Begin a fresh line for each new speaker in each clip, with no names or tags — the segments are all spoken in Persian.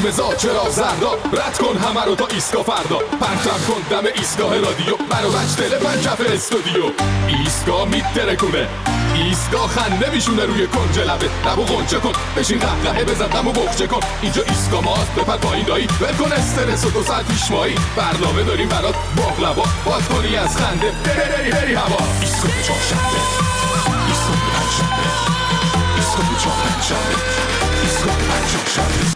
قرمزا چرا زردا رد کن همه رو تا ایسکا فردا. پرتم کن دم ایستگاه رادیو. منو بچ دل پنجف استودیو. ایستگاه میترکونه ایستگاه خنده میشونه روی کنج لبه. لبو غنچه کن. بشین قهقهه بزن دمو بخچه کن. اینجا ایستگاه ماست. بپر پایین دایی ول استرس و دو ساعت پیش مایی برنامه داریم برات باقلبا. باز کنی از خنده. بری بری هوا. ایستگاه چهارشنبه ایستگاه پنجشنبه ایستگاه چهارشنبه ایستگاه پنجشنبه
به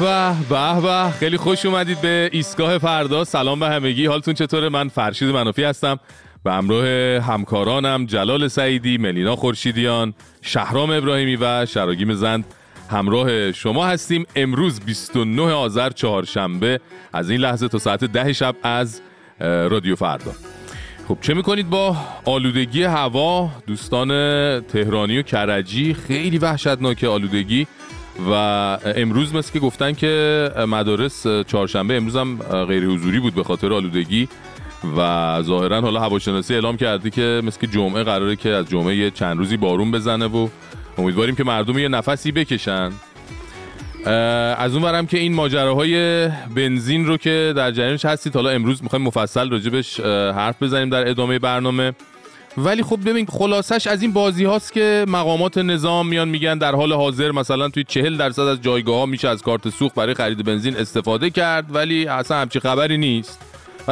به به به. خیلی خوش اومدید به ایستگاه فردا. سلام به همگی. حالتون چطوره؟ من فرشید منافی هستم. به همراه همکارانم جلال سعیدی ملینا خورشیدیان شهرام ابراهیمی و شراگیم زند همراه شما هستیم. امروز 29 آذر چهارشنبه از این لحظه تا ساعت ده شب از رادیو فردا. خب چه می‌کنید با آلودگی هوا؟ دوستان تهرانی و کرجی خیلی وحشتناکه آلودگی. و امروز مثل که گفتن که مدارس چهارشنبه امروز هم غیر حضوری بود به خاطر آلودگی و ظاهرا حالا هواشناسی اعلام کرده که مثل که جمعه قراره که از جمعه چند روزی بارون بزنه و امیدواریم که مردم یه نفسی بکشن. از اون برم که این ماجراهای بنزین رو که در جریانش هستید حالا امروز می‌خوایم مفصل راجبش حرف بزنیم در ادامه برنامه. ولی خب ببین خلاصش از این بازی هاست که مقامات نظام میان میگن در حال حاضر مثلا توی چهل درصد از جایگاه ها میشه از کارت سوخت برای خرید بنزین استفاده کرد ولی اصلا همچی خبری نیست.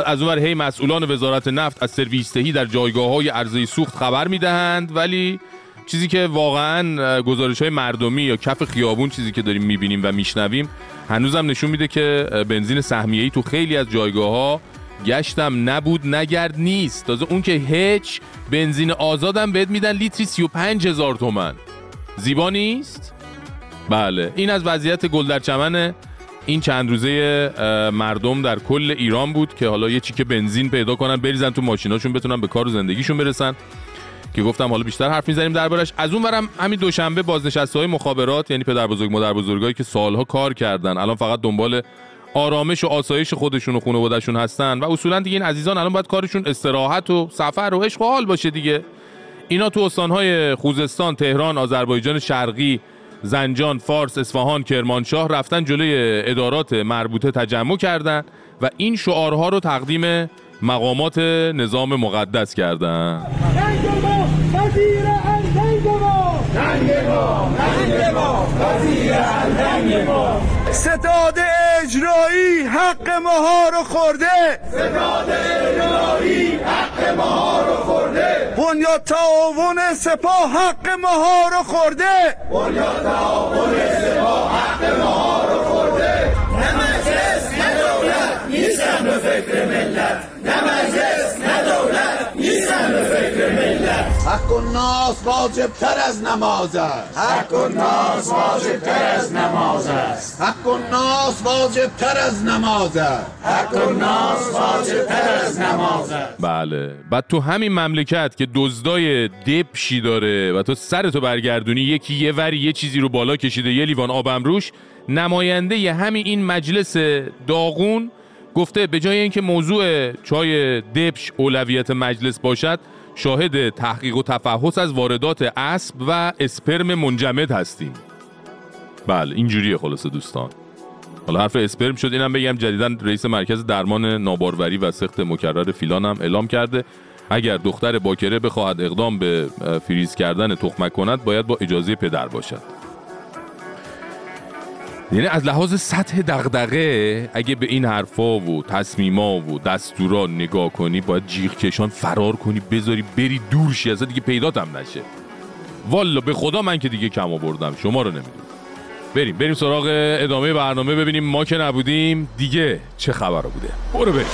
از اون هی مسئولان وزارت نفت از سرویس دهی در جایگاه های عرضه سوخت خبر می‌دهند ولی چیزی که واقعا گزارش های مردمی یا کف خیابون چیزی که داریم می‌بینیم و میشنویم هنوزم نشون میده که بنزین سهمیه‌ای تو خیلی از جایگاه ها گشتم نبود نگرد نیست. تازه اون که هیچ بنزین آزادم بهت میدن لیتری 35 هزار تومن. زیبا نیست؟ بله این از وضعیت گل در چمن این چند روزه مردم در کل ایران بود که حالا یه چیک بنزین پیدا کنن بریزن تو ماشیناشون بتونن به کار و زندگیشون برسن. که گفتم حالا بیشتر حرف می‌زنیم دربارش. از اون برم همین دوشنبه بازنشسته های مخابرات یعنی پدر بزرگ مادر بزرگایی که سالها کار کردن الان فقط دنبال آرامش و آسایش خودشون و خانواده‌شون هستن و اصولا دیگه این عزیزان الان باید کارشون استراحت و سفر و عشق و حال باشه دیگه. اینا تو استانهای خوزستان، تهران، آذربایجان شرقی، زنجان، فارس، اصفهان، کرمانشاه رفتن جلوی ادارات مربوطه تجمع کردن و این شعارها رو تقدیم مقامات نظام مقدس کردن.
ستاد اجرایی حق ماها رو خورده.
ستاد اجرایی حق ماها رو خورده
بنیاد تعاون سپاه حق ماها رو خورده.
بنیاد تعاون سپاه حق ماها رو خورده نه مجلس نه دولت نیستن به فکر ملت نه مجلس نه دولت نیستن به ملت
حق الناس واجب تر از نماز است.
حق الناس واجب تر از نماز است.
حق الناس واجب تر از نماز است.
حق الناس واجب تر از نماز است.
بله. بعد تو همین مملکت که دزدای دپشی داره و تو سرتو برگردونی یکی یه وری یه چیزی رو بالا کشیده یه لیوان آبم روش نماینده ی همین این مجلس داغون گفته به جای اینکه موضوع چای دپش اولویت مجلس باشد شاهد تحقیق و تفحص از واردات اسب و اسپرم منجمد هستیم. بله اینجوریه خلاصه دوستان. حالا حرف اسپرم شد اینم بگم جدیدن رئیس مرکز درمان ناباروری و سخت مکرر فیلان هم اعلام کرده. اگر دختر باکره بخواهد اقدام به فریز کردن تخمک کند باید با اجازه پدر باشد. یعنی از لحاظ سطح دغدغه اگه به این حرفا و تصمیما و دستورا نگاه کنی باید جیغ کشان فرار کنی بذاری بری دور شی ازت دیگه پیدات هم نشه. والا به خدا من که دیگه کم آوردم شما رو نمی‌دونم. بریم بریم سراغ ادامه برنامه ببینیم ما که نبودیم دیگه چه خبر بوده؟ برو بریم.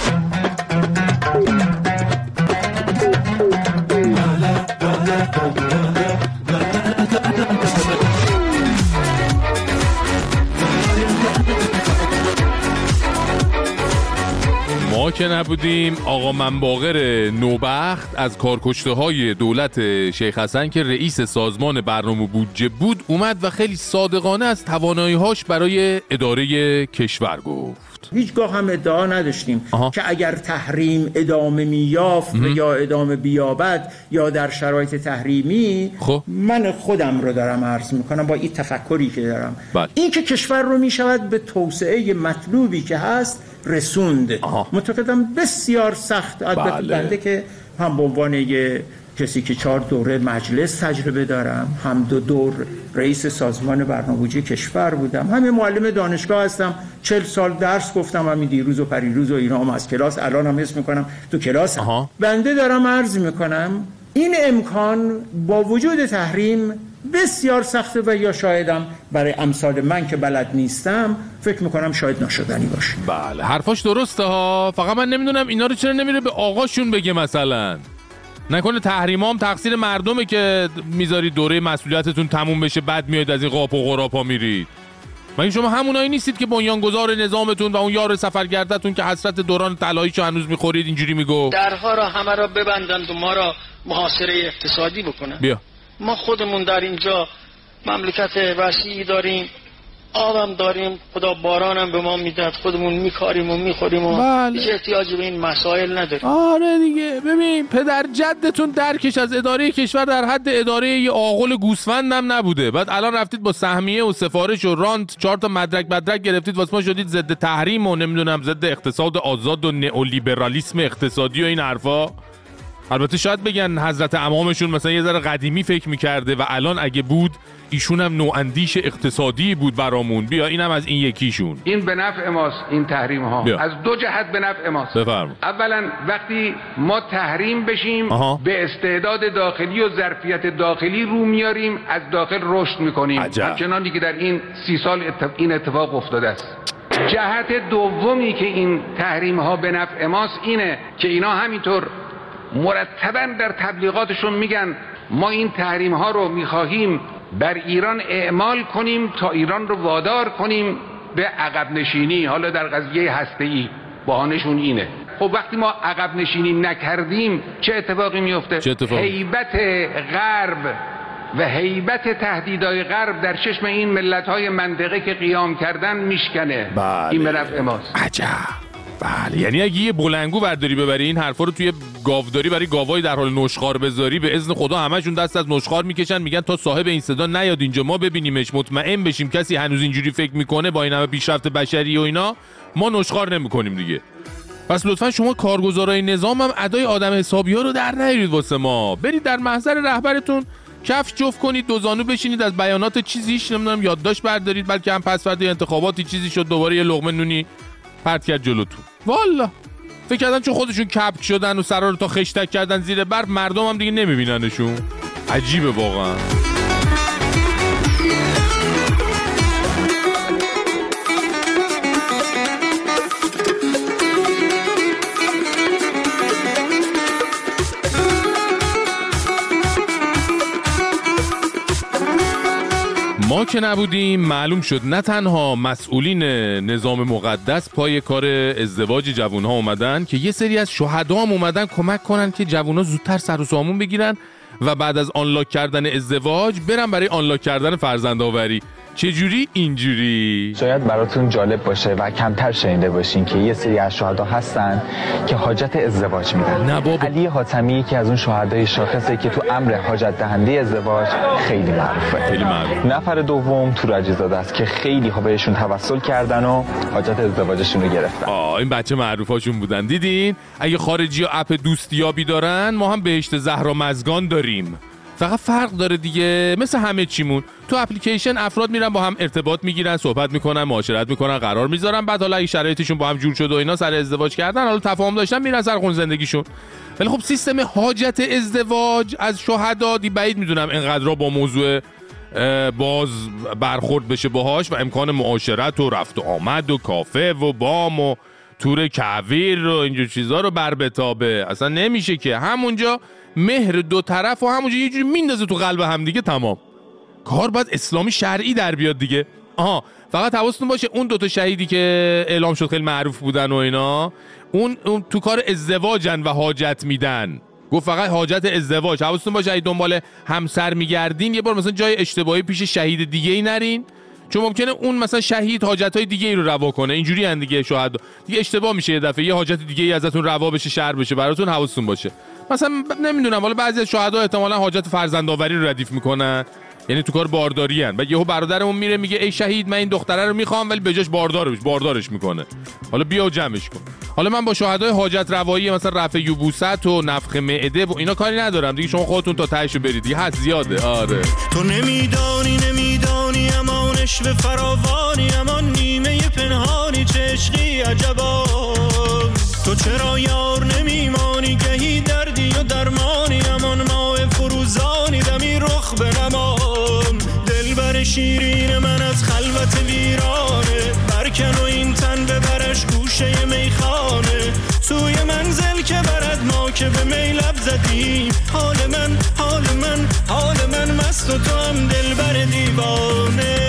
که نبودیم آقا منباغر نوبخت از کارکشته های دولت شیخ حسن که رئیس سازمان برنامه بودجه بود اومد و خیلی صادقانه از توانایی هاش برای اداره کشور گفت
هیچگاه هم ادعا نداشتیم
آها.
که اگر تحریم ادامه میافت و یا ادامه بیابد یا در شرایط تحریمی
خب.
من خودم رو دارم عرض می‌کنم با این تفکری که دارم
بله.
این که کشور رو می‌شود به توسعه مطلوبی که هست رسوند. معتقدم بسیار سخت البته
بله.
بنده که هم به عنوان یه کسی که چهار دوره مجلس تجربه دارم هم دو دور رئیس سازمان برنامه‌ریزی کشور بودم همین معلم دانشگاه هستم چل سال درس گفتم همین دیروز و پریروز و اینا هم از کلاس الان هم حس می‌کنم تو کلاس. بنده دارم عرض می‌کنم این امکان با وجود تحریم بسیار سخته و یا شایدم برای امثال من که بلد نیستم فکر می‌کنم شاید ناشدنی باشه.
بله حرفاش درسته ها. فقط من نمی‌دونم اینا رو چرا نمیره به آقاشون بگه مثلا. نکنه تحریمام تقصیر مردمه که می‌ذارید دوره مسئولیتتون تموم بشه بعد میاید از این قاپ و غراپا میرید مگه شما همونایی نیستید که بنیانگذار نظامتون و اون یار سفرگردتون که حسرت دوران طلاییشو هنوز می‌خورید اینجوری میگو
درها را همه را ببندند و ما را محاصره اقتصادی بکنند.
بیا.
ما خودمون در اینجا مملکت وسیعی داریم آبم داریم خدا بارانم به ما می‌داد خودمون میکاریم و می‌خوریم و
بله.
هیچ احتیاجی به این مسائل نداریم.
آره دیگه. ببین پدر جدتون درکش از اداره کشور در حد اداره یه آغل گوسفندم نبوده. بعد الان رفتید با سهمیه و سفارش و رانت چهار تا مدرک مدرک گرفتید واسه ما شدید ضد تحریم و نمی‌دونم ضد اقتصاد آزاد و نئولیبرالیسم اقتصادی و این حرفا. البته شاید بگن حضرت امامشون مثلا یه ذره قدیمی فکر می‌کرده و الان اگه بود ایشون هم نواندیش اقتصادی بود برامون. بیا اینم از این یکیشون.
این به نفع ماست این تحریم ها
بیا.
از دو جهت به نفع ماست.
بفرما
اولا وقتی ما تحریم بشیم
آها.
به استعداد داخلی و ظرفیت داخلی رو میاریم از داخل رشد می‌کنیم. همچنانی که در این سی سال اتف... این اتفاق افتاده است. جهت دومی که این تحریم ها به نفع ماست اینه که اینا همینطور مرتبا در تبلیغاتشون میگن ما این تحریم ها رو می‌خواهیم بر ایران اعمال کنیم تا ایران رو وادار کنیم به عقب نشینی حالا در قضیه هسته ای بهانهشون اینه. خب وقتی ما عقب نشینی نکردیم چه اتفاقی میفته
چه؟
هیبت غرب و هیبت تهدیدهای غرب در چشم این ملت های منطقه که قیام کردن میشکنه.
بله.
این به نفع ماست.
عجب. بله یعنی اگه یه بلنگو برداری ببری این حرفا رو توی گاوداری برای گاوای در حال نشخار بذاری به اذن خدا همشون دست از نشخار می‌کشن میگن تا صاحب این صدا نیاد اینجا ما ببینیمش مطمئن بشیم. کسی هنوز اینجوری فکر می‌کنه با این همه پیشرفت بشری و اینا ما نشخار نمی‌کنیم دیگه. پس لطفا شما کارگزارای نظام هم ادای آدم حسابی رو در نیارید واسه ما. برید در محضر رهبرتون کف جفت کنید دو زانو بشینید از بیانات چیزیش نمی‌دونم یادداشت بردارید بلکه هم پس فردا انتخاباتی چیزی شد دوباره یه لقمه نونی پرت کرد جلوتون. والا. فکر کردن چون خودشون کپت شدن و سرا رو تا خشتک کردن زیر برف مردم هم دیگه نمیبیننشون. عجیبه واقعا. ما که نبودیم معلوم شد نه تنها مسئولین نظام مقدس پای کار ازدواج جوون ها اومدن که یه سری از شهدا هم اومدن کمک کنن که جوون ها زودتر سر و سامون بگیرن و بعد از آنلاک کردن ازدواج برن برای آنلاک کردن فرزندآوری. چجوری؟ اینجوری.
شاید براتون جالب باشه و کمتر شنیده باشین که یه سری از شهدا هستن که حاجت ازدواج میدن.
نه بابا.
علی حاتمی که از اون شهدای شاخصه که تو امر حاجت دهنده ازدواج خیلی معروفه.
خیلی معروف
نفر دوم تورجی زاده است که خیلی ها بهشون توسل کردن و حاجت ازدواجشون رو گرفتن.
آه این بچه معروفاشون بودن. دیدین؟ اگه خارجی اپ دوستیابی دارن ما هم بهشت زهرا مزگان داریم. فقط فرق داره دیگه. مثل همه چیمون. تو اپلیکیشن افراد میرن با هم ارتباط می‌گیرن صحبت می‌کنن معاشرت می‌کنن قرار می‌ذارن. بعد حالا اگه شرایطشون با هم جور شد و اینا سر ازدواج کردن حالا تفاهم داشتن میرن سر خون زندگیشون. ولی خب سیستم حاجت ازدواج از شهدا بعید می‌دونم اینقدر با موضوع باز برخورد بشه باهاش و امکان معاشرت و رفت و آمد و کافه و بام و تور کویر و اینجور چیزا رو بر بتابه اصلا نمیشه که. همونجا مهر دو طرف و همونجا یه جوری میندازه تو قلب هم دیگه تمام. کار باید اسلامی شرعی در بیاد دیگه. آها فقط حواستون باشه اون دوتا شهیدی که اعلام شد خیلی معروف بودن و اینا اون, اون تو کار ازدواجن و حاجت میدن. گفت فقط حاجت ازدواج. حواستون باشه اگه دنبال همسر میگردین یه بار مثلا جای اشتباهی پیش شهید دیگه ای نرین. چون ممکنه اون مثلا شهید حاجت های دیگه ای رو روا کنه. اینجوری هم دیگه شاهد دیگه اشتباه میشه یه دفعه یه حاجت دیگه ای ازتون روا بشه شر بشه براتون حواستون باشه. مثلا نمی‌دونم حالا بعضی از شهدا احتمالا حاجت فرزندآوری رو ردیف می‌کنن. یعنی تو کار بارداری هن. و یهو برادرمون میره میگه ای شهید من این دختره رو می‌خوام ولی بجاش باردارش باردارش می‌کنه. حالا بیا و جمعش کن. حالا من با شهدای حاجت روایی مثلا رفع یوبوست و نفخ معده و اینا کاری ندارم. دیگه شما خودتون تا تهش برید. دیگه حد زیاده. آره.
تو نمیدانی نمیدانی به فراوانی امان نیمه پنهانی چشقی عجبا تو چرا یار نمیمانی؟ گهی دردی و درمانی امان ماه فروزانی دمی رخ بنمام دل بر شیرین من از خلوت ویرانه برکن و این تن ببرش گوشه میخانه. سوی منزل که برد ما که به میلب زدیم. حال من حال من حال من مست و تو هم دل بر دیوانه.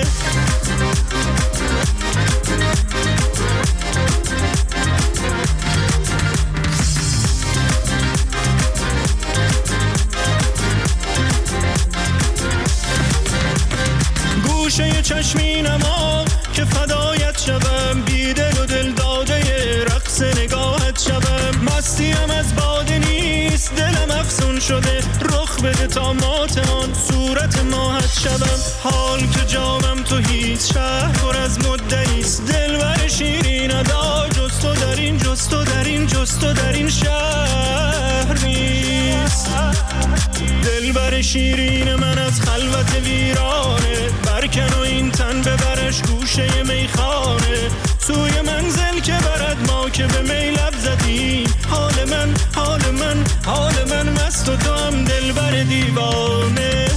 گوشه چشمی نما که فدایت شوم بیدل و دل داده رقص نگاهت شوم. مستیم از باده نیست دلم افسون شده. بده تا ماتمان صورت ماهت شوم. حال که جامم تو هیچ شهر پر از مدعیست دل بر شیرین ادا جز تو در این جز تو در این جز تو در این شهر نیست. دل بر شیرین من از خلوت ویرانه. برکن و این تن ببرش گوشه میخانه. سوی منزل که برد ما که به میلب زدیم. حال من حال من حال من مست و دام دل بر دیوانه.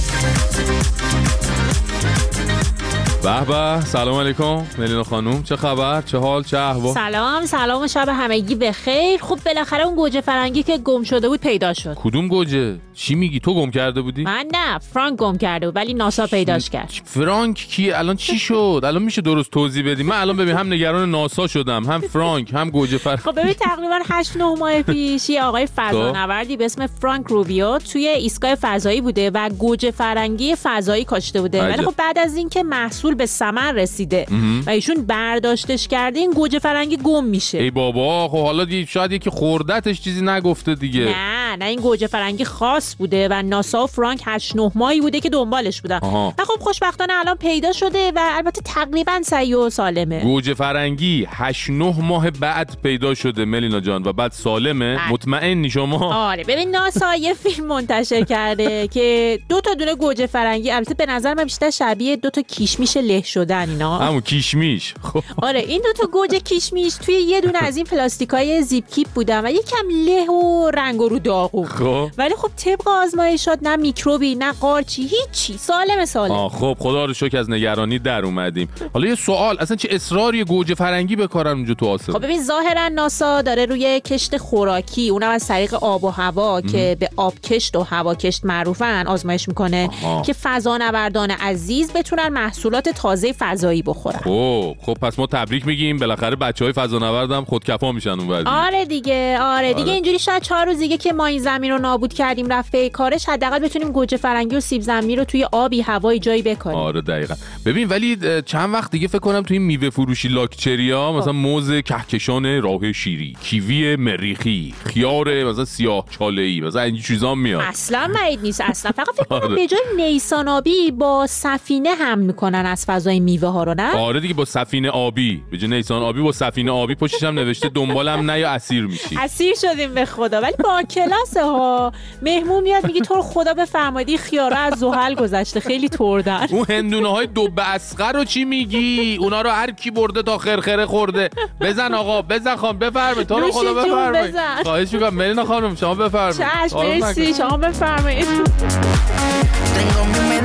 به به. سلام علیکم ملینا خانوم. چه خبر؟ چه حال؟ چه احوال؟
سلام سلام و شب همگی بخیر خب بالاخره اون گوجه فرنگی که گم شده بود پیدا شد.
کدوم گوجه؟ چی میگی؟ تو گم کرده بودی؟
من نه فرانک گم کرده بود ولی ناسا پیداش کرد.
فرانک کی الان چی شد؟ الان میشه درست توضیح بدی. من الان ببین هم نگران ناسا شدم هم فرانک هم گوجه فر
خب ببین تقریبا 8 9 ماه پیش یه آقای فضانوردی به اسم فرانک روبیو توی ایستگاه فضایی بوده و گوجه فرنگی فضایی کاشته بوده. ولی خب بعد از اینکه محصول به ثمر رسیده. و ایشون برداشتش کرده این گوجه فرنگی گم میشه.
ای بابا خب حالا دی شاید یکی خوردتش چیزی نگفته دیگه.
نه نه این گوجه فرنگی خاص بوده و ناسا و فرانک 8 9 ماهی بوده که دنبالش بودن. و خب خوشبختانه الان پیدا شده و البته تقریبا صحیح و سالمه.
گوجه فرنگی 8 9 ماه بعد پیدا شده ملینا جان و بعد سالمه. مطمئنی شما؟
آره ببین ناسا یه فیلم منتشر کرده که دو تا دونه گوجه فرنگی البته به نظر من بیشتر شبیه دو تا کیشمیش له شدن اینا.
همون کیشمیش.
خب آره این دو تا گوجه کیشمیش توی یه دونه از این پلاستیکای زیپ کیپ بودن و یکم له و رنگ و رو داغو.
خب.
ولی خب طبق آزمایشات نه میکروبی نه قارچی هیچی. سالم سالم.
خب خدا رو شکر از نگرانی در اومدیم. حالا یه سوال اصلا چه اصراری گوجه فرنگی بکارن اونجا تو آسمون؟
خب ببین ظاهرا ناسا داره روی کشت خوراکی اونم از طریق آب و هوا که به آب کشت و هوا کشت معروفن آزمایش می‌کنه
آها.
که فضانوردان عزیز بتونن محصولات تازه فضایی بخورن
خب خب پس ما تبریک میگیم. بالاخره بچه های فضانورد هم خودکفا میشن اون بعد
آره دیگه آره دیگه
آره.
اینجوری شاید چهار روز دیگه که ما این زمین رو نابود کردیم رفته کارش حداقل بتونیم گوجه فرنگی و سیب زمینی رو توی آبی هوایی جایی بکاریم
آره دقیقا. ببین ولی چند وقت دیگه فکر کنم توی میوه فروشی لاکچریا
خب.
مثلا موز کهکشان راه شیری کیوی مریخی خیار مثلا سیاه چاله ای مثلا این چیزا میاد.
اصلا بعید نیست. اصلا فقط فکر کنم
آره.
به جای نیسان آبی با سفینه هم می‌کنن از غذای میوه ها رو نه؟
آره دیگه با سفینه آبی. به نیسان آبی با سفینه آبی پشتش هم نوشته دنبالم نه یا اسیر میشی.
اسیر شدیم به خدا. ولی با کلاس ها. مهمون میاد میگی تو خدا بفرمایید. خیارا از زحل گذشته. خیلی تردن
اون هندونه های دو اسقر رو چی میگی؟ اونا رو هر کی برده تا خرخره خورده. بزن آقا بزن خان بفرمایید. تو رو خدا بفرمایید. خواهش می‌کنم. ملینا خانم شما بفرمایید.
چشم مرسی. شما بفرمایید.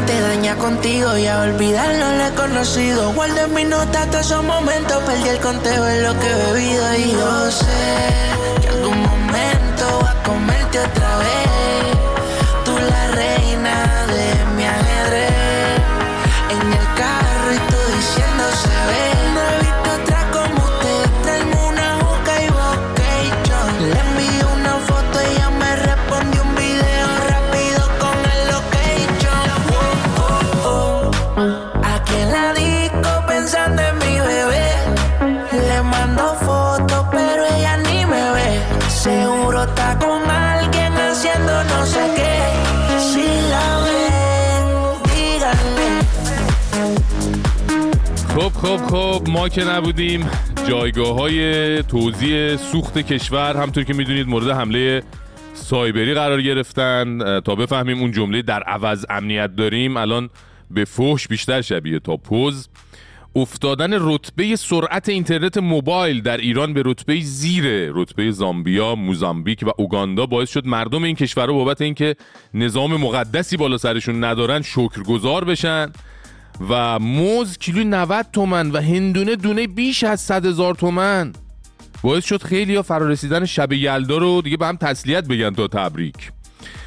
Mente daña contigo y a olvidarlo le he conocido. Guardo en mi nota todos esos momentos, perdí el conteo de lo que he bebido y yo sé que algún momento va a comerte otra vez.
خب خب ما که نبودیم. جایگاه های توزیع سوخت کشور همطور که می‌دونید مورد حمله سایبری قرار گرفتن. تا بفهمیم اون جمله در عوض امنیت داریم الان به فحش بیشتر شبیه تا پوز. افتادن رتبه سرعت اینترنت موبایل در ایران به رتبه زیر رتبه زامبیا، موزامبیک و اوگاندا باعث شد مردم این کشورها بابت اینکه نظام مقدسی بالا سرشون ندارن شکرگزار بشن. و موز کیلو 90 تومن و هندونه دونه بیش از 100 هزار تومن. باعث شد خیلی ها فرارسیدن شب یلدا رو دیگه به هم تسلیت بگن تا تبریک.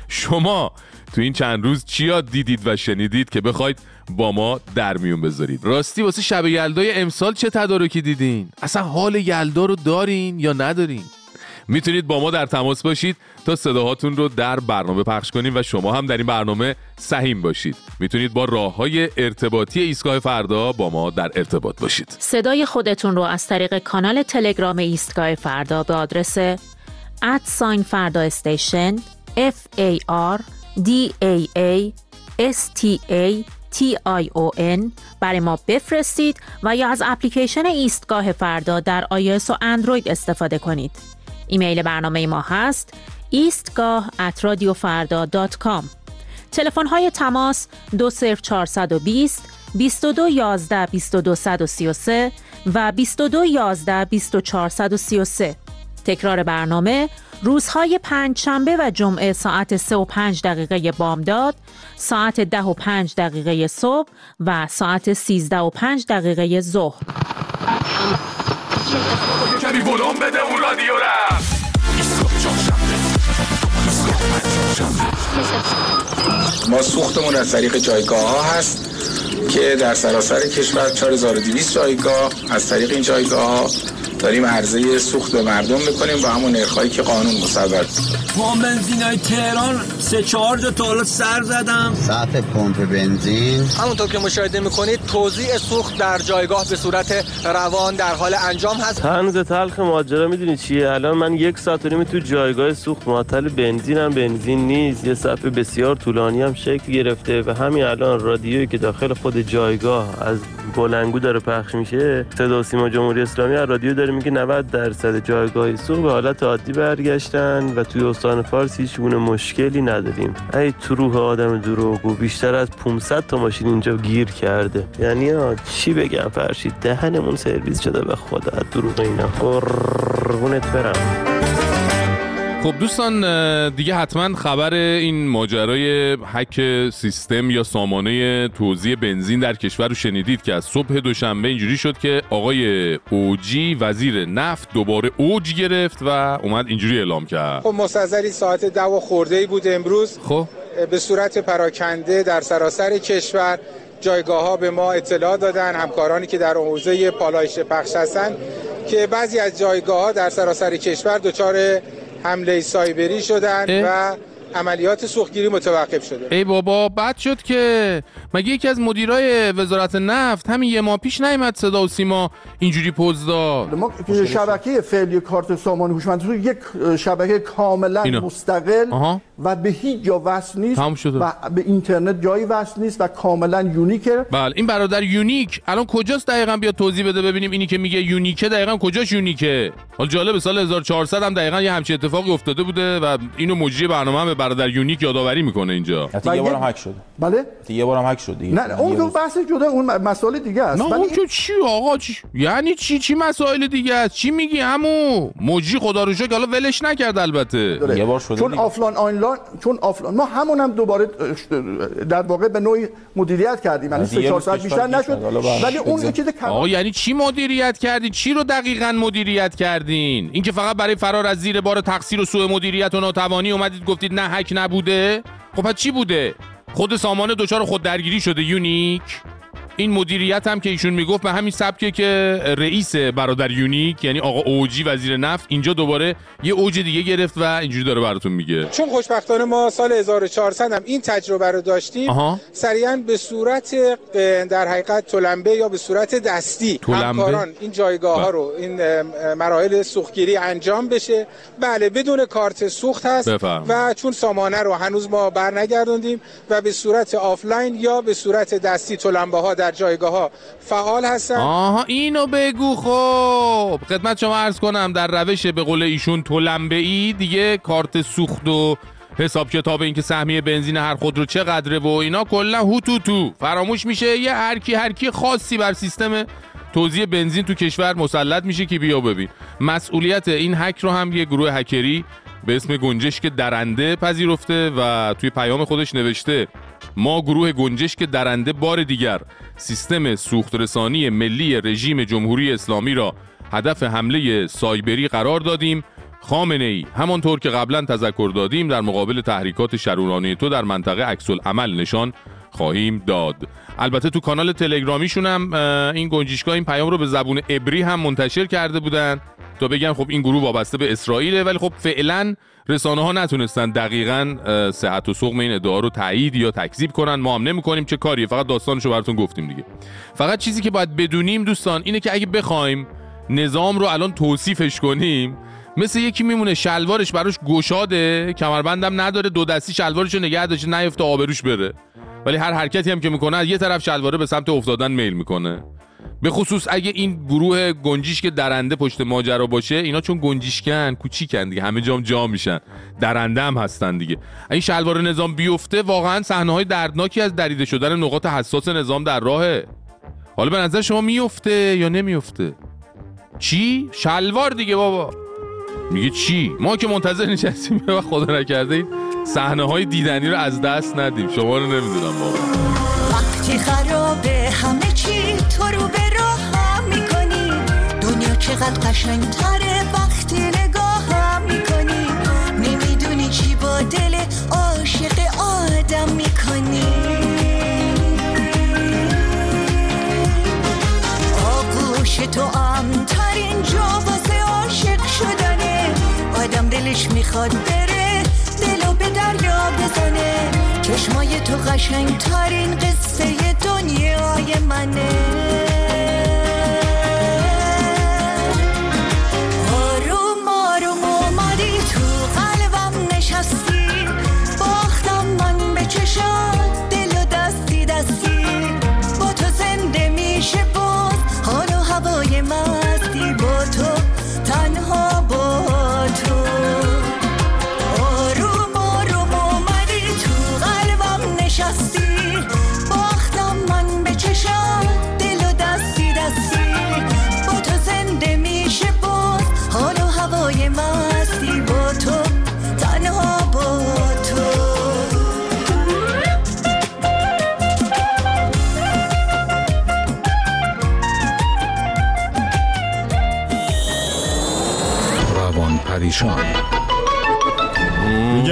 شما تو این چند روز چی یاد دیدید و شنیدید که بخواید با ما در میون بذارید؟ راستی واسه شب یلدای امسال چه تدارکی دیدین؟ اصلا حال یلدا رو دارین یا ندارین؟ می‌تونید با ما در تماس باشید تا صداهاتون رو در برنامه پخش کنیم و شما هم در این برنامه سهیم باشید می‌تونید با راه های ارتباطی ایستگاه فردا با ما در ارتباط باشید
صدای خودتون رو از طریق کانال تلگرام ایستگاه فردا به آدرس ادساین فردا استیشن F A R D A A S T A T I O N برای ما بفرستید و یا از اپلیکیشن ایستگاه فردا در iOS و اندروید استفاده کنید. ایمیل برنامه ما هست ایستگاه radiofarda.com تلفن های تماس 20420 2211 2233 و 2211 2433 تکرار برنامه روزهای پنج شنبه و جمعه ساعت 3 و 5 دقیقه بامداد، ساعت 10 و 5 دقیقه صبح و ساعت 13 و 5 دقیقه ظهر.
ما سوختمون از طریق جایگاه ها هست. که در سراسر کشور 4200 جایگاه از طریق این جایگاه ها داریم عرضه سوخت به مردم می‌کنیم با همون نرخایی که قانون مصور
ما بنزین های تهران سه چهار جا تا حالا سر زدم.
سطح پمپ بنزین.
همونطور که مشاهده می‌کنید توزیع سوخت در جایگاه به صورت روان در حال انجام هست.
تنز تلخ ماجرا می‌دونی چیه؟ الان من یک ساعت و تو جایگاه سوخت معطل بنزین هم بنزین نیست. یه صفحه بسیار طولانی هم شکل گرفته و همین الان رادیویی که داخل خود جایگاه از بلنگو داره پخش میشه صدا سیما جمهوری اسلامی از رادیو داره میگه 90 درصد جایگاه سوخت به حالت عادی برگشتن و توی استان فارس هیچ گونه مشکلی نداریم. ای تو روح آدم دروغگو بیشتر از 500 تا ماشین اینجا گیر کرده. یعنی چی بگم فرشید؟ دهنمون سرویس شده به خدا دروغ اینا. قربونت برم.
خب دوستان دیگه حتما خبر این ماجرای حک سیستم یا سامانه توزیع بنزین در کشور رو شنیدید که از صبح دوشنبه اینجوری شد که آقای اوجی وزیر نفت دوباره اوج گرفت و اومد اینجوری اعلام کرد.
خب مستظری ساعت دو خورده ای بود امروز.
خب.
به صورت پراکنده در سراسر کشور جایگاه ها به ما اطلاع دادن همکارانی که در حوزه پالایش پخش هستند که بعضی از جایگاه ها در سراسر کشور دچار حمله سایبری شدن و عملیات سوختگیری متوقف شده.
ای بابا بد شد که مگه یکی از مدیرای وزارت نفت همین یه ماه پیش نیامد صدا و سیما اینجوری پوز داد؟
ما شبکه فعلی کارت سامانه هوشمندی یک شبکه کاملا اینا. مستقل آها. و به هیچ جا وصل نیست
شده.
و به اینترنت جایی وصل نیست و کاملا unique ه.
بله این برادر unique الان کجاست دقیقا؟ بیا توضیح بده ببینیم اینی که میگه unique ه دقیقا کجاش unique ه؟ حال جالب سال 1400 هم دقیقا یه همچین اتفاقی افتاده بوده و اینو مجری برنامه هم به برادر unique یادآوری می‌کنه اینجا.
یه بارم هک شده
بله؟
یه بارم هک شده
نه اون تو بحث جدا اون مسائل دیگه است.
نه اون که چی آقا؟ چی یعنی چی؟ چی مسائل دیگه است؟ چی میگی عمو؟ مجری خدا رو شکر حالا ولش نکرد البته.
یه بار شده
چون آفلاین آنلاین چون آفلاین ما همون هم دوباره در واقع به نوعی مدیریت کردیم. یعنی 3 4 ساعت بیشتر نشد. ولی اون چیز
آقا یعنی چی مدیریت کردی؟ چی رو دقیقاً مدیریت کردین؟ اینکه فقط برای فرار از زیر بار تقصیر و سوء مدیریت و ناتوانی اومدید گفتید نه هک نبوده؟ خب پس چی بوده؟ خود سامانه دچار خود درگیری شده unique؟ این مدیریت هم که ایشون می‌گفت به همین سبکه که رئیس برادر unique یعنی آقا اوجی وزیر نفت اینجا دوباره یه اوج دیگه گرفت و اینجوری داره براتون میگه
چون خوشبختانه ما سال 1400 هم این تجربه رو داشتیم سریعا به صورت در حقیقت تلمبه یا به صورت دستی همکاران این جایگاه ها بله. رو این مراحل سوختگیری انجام بشه بله بدون کارت سوخت هست
بفرم.
و چون سامانه رو هنوز ما برنگردوندیم و به صورت آفلاین یا به صورت دستی تلمبه ها در جایگاه ها فعال هستن.
آها اینو بگو خب. خدمت شما عرض کنم در روش به قول ایشون تلمبه ای دیگه کارت سوخت و حساب کتاب اینکه سهمیه بنزین هر خودرو چقدره و اینا کلا هو تو تو فراموش میشه یه هر کی هر کی خاصی بر سیستم توزیع بنزین تو کشور مسلط میشه که بیا ببین. مسئولیت این هک رو هم یه گروه هکری به اسم گنجشک درنده پذیرفته و توی پیام خودش نوشته. ما گروه گنجشک درنده بار دیگر سیستم سوخترسانی ملی رژیم جمهوری اسلامی را هدف حمله سایبری قرار دادیم خامنه ای همانطور که قبلا تذکر دادیم در مقابل تحریکات شرورانه تو در منطقه عکس عمل نشان خواهیم داد. البته تو کانال تلگرامیشون هم این گنجشکا این پیام رو به زبون عبری هم منتشر کرده بودن. تا بگن خب این گروه وابسته به اسرائیل ولی خب فعلا رسانه ها نتونستن دقیقا صحت و سقم این ادعا رو تایید یا تکذیب کنن. ما هم نمی‌کنیم چه کاریه فقط داستانشو براتون گفتیم دیگه. فقط چیزی که باید بدونیم دوستان اینه که اگه بخوایم نظام رو الان توصیفش کنیم مثل یکی میمونه شلوارش براش گشاده کمربندم نداره دو دستی شلوارش رو نگه داشته نیفته آبروش بره. ولی هر حرکتی هم که می‌کنه از یه طرف شلواره به سمت افتادن میل می‌کنه. به خصوص اگه این گروه گنجیش که درنده پشت ماجرا باشه اینا چون گنجیشکن کوچیکن دیگه همه جام جا میشن. درنده هم هستن دیگه. این شلوار نظام بیفته واقعا صحنه های دردناکی از دریده شدن نقاط حساس نظام در راهه. حالا به نظر شما میفته یا نمیفته؟ چی؟ شلوار دیگه بابا. میگه چی؟ ما که منتظر نشستیم و خدا نکرده این صحنه های دیدنی رو از دست ندیم. شما رو نمی‌دونم بابا
وقتی خرابه همه تو رو به راه می‌کنی. دنیا چقدر قشنگ تره وقتی نگاه هم می‌کنی. نمی‌دونی چی با دل عاشق آدم می‌کنی. آغوش تو امترین جا واسه عاشق شدنه. آدم دلش می‌خواد بره دلو به دریا بزنه. چشمای تو قشنگ ترین قصه دنیای منه.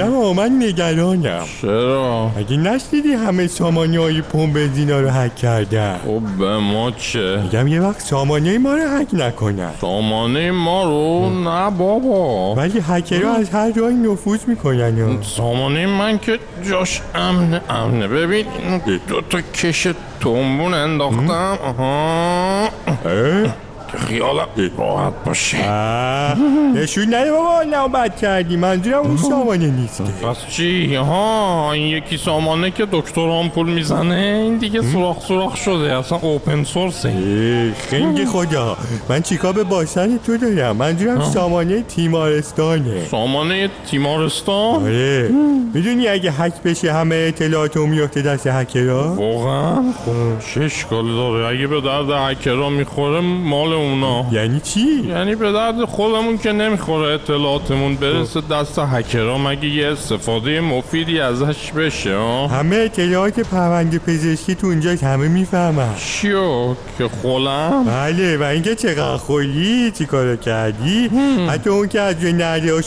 میگم من نگرانم.
چرا؟
اگه نشنیدی همه سامانه های پمپ بنزینا رو هک کردن؟
خب به ما چه؟
میگم یه وقت سامانه ما رو هک نکنن.
سامانه ما رو؟ نه بابا.
ولی هکرها از هر جایی نفوذ می‌کنن
سامانه من که جاش امنه امنه. ببین دو تا کش تومبون انداختم. آها. که خیالم راحت باشه.
نشون نده بابا نوبت کردی. منظورم اون سامانه نیست.
پس چی؟ ها این یکی سامانه که دکتر آمپول می‌زنه این دیگه سوراخ سوراخ شده اصلا اوپن سورسه
خنگ خدا. من چیکار به باشن تو دارم؟ منظورم سامانه تیمارستانه.
سامانه تیمارستان؟
آره. می‌دونی اگه هک بشه همه اطلاعات رو میفته دست هکرها؟
واقعا؟ چه اشکالی داره. اگه به درد هکرها می‌خوره مال اونا
یعنی چی؟
یعنی به درد خودمون که نمی‌خوره اطلاعاتمون برسه دست هکرها مگه یه استفاده مفیدی ازش بشه ها؟
همه اطلاعات پرونده پزشکی تو اونجا همه می‌فهمن.
چیو؟ که خولم؟
بله و اینکه چقدر خولی چی کارو کردی؟ حتی اون که از جای نرده رو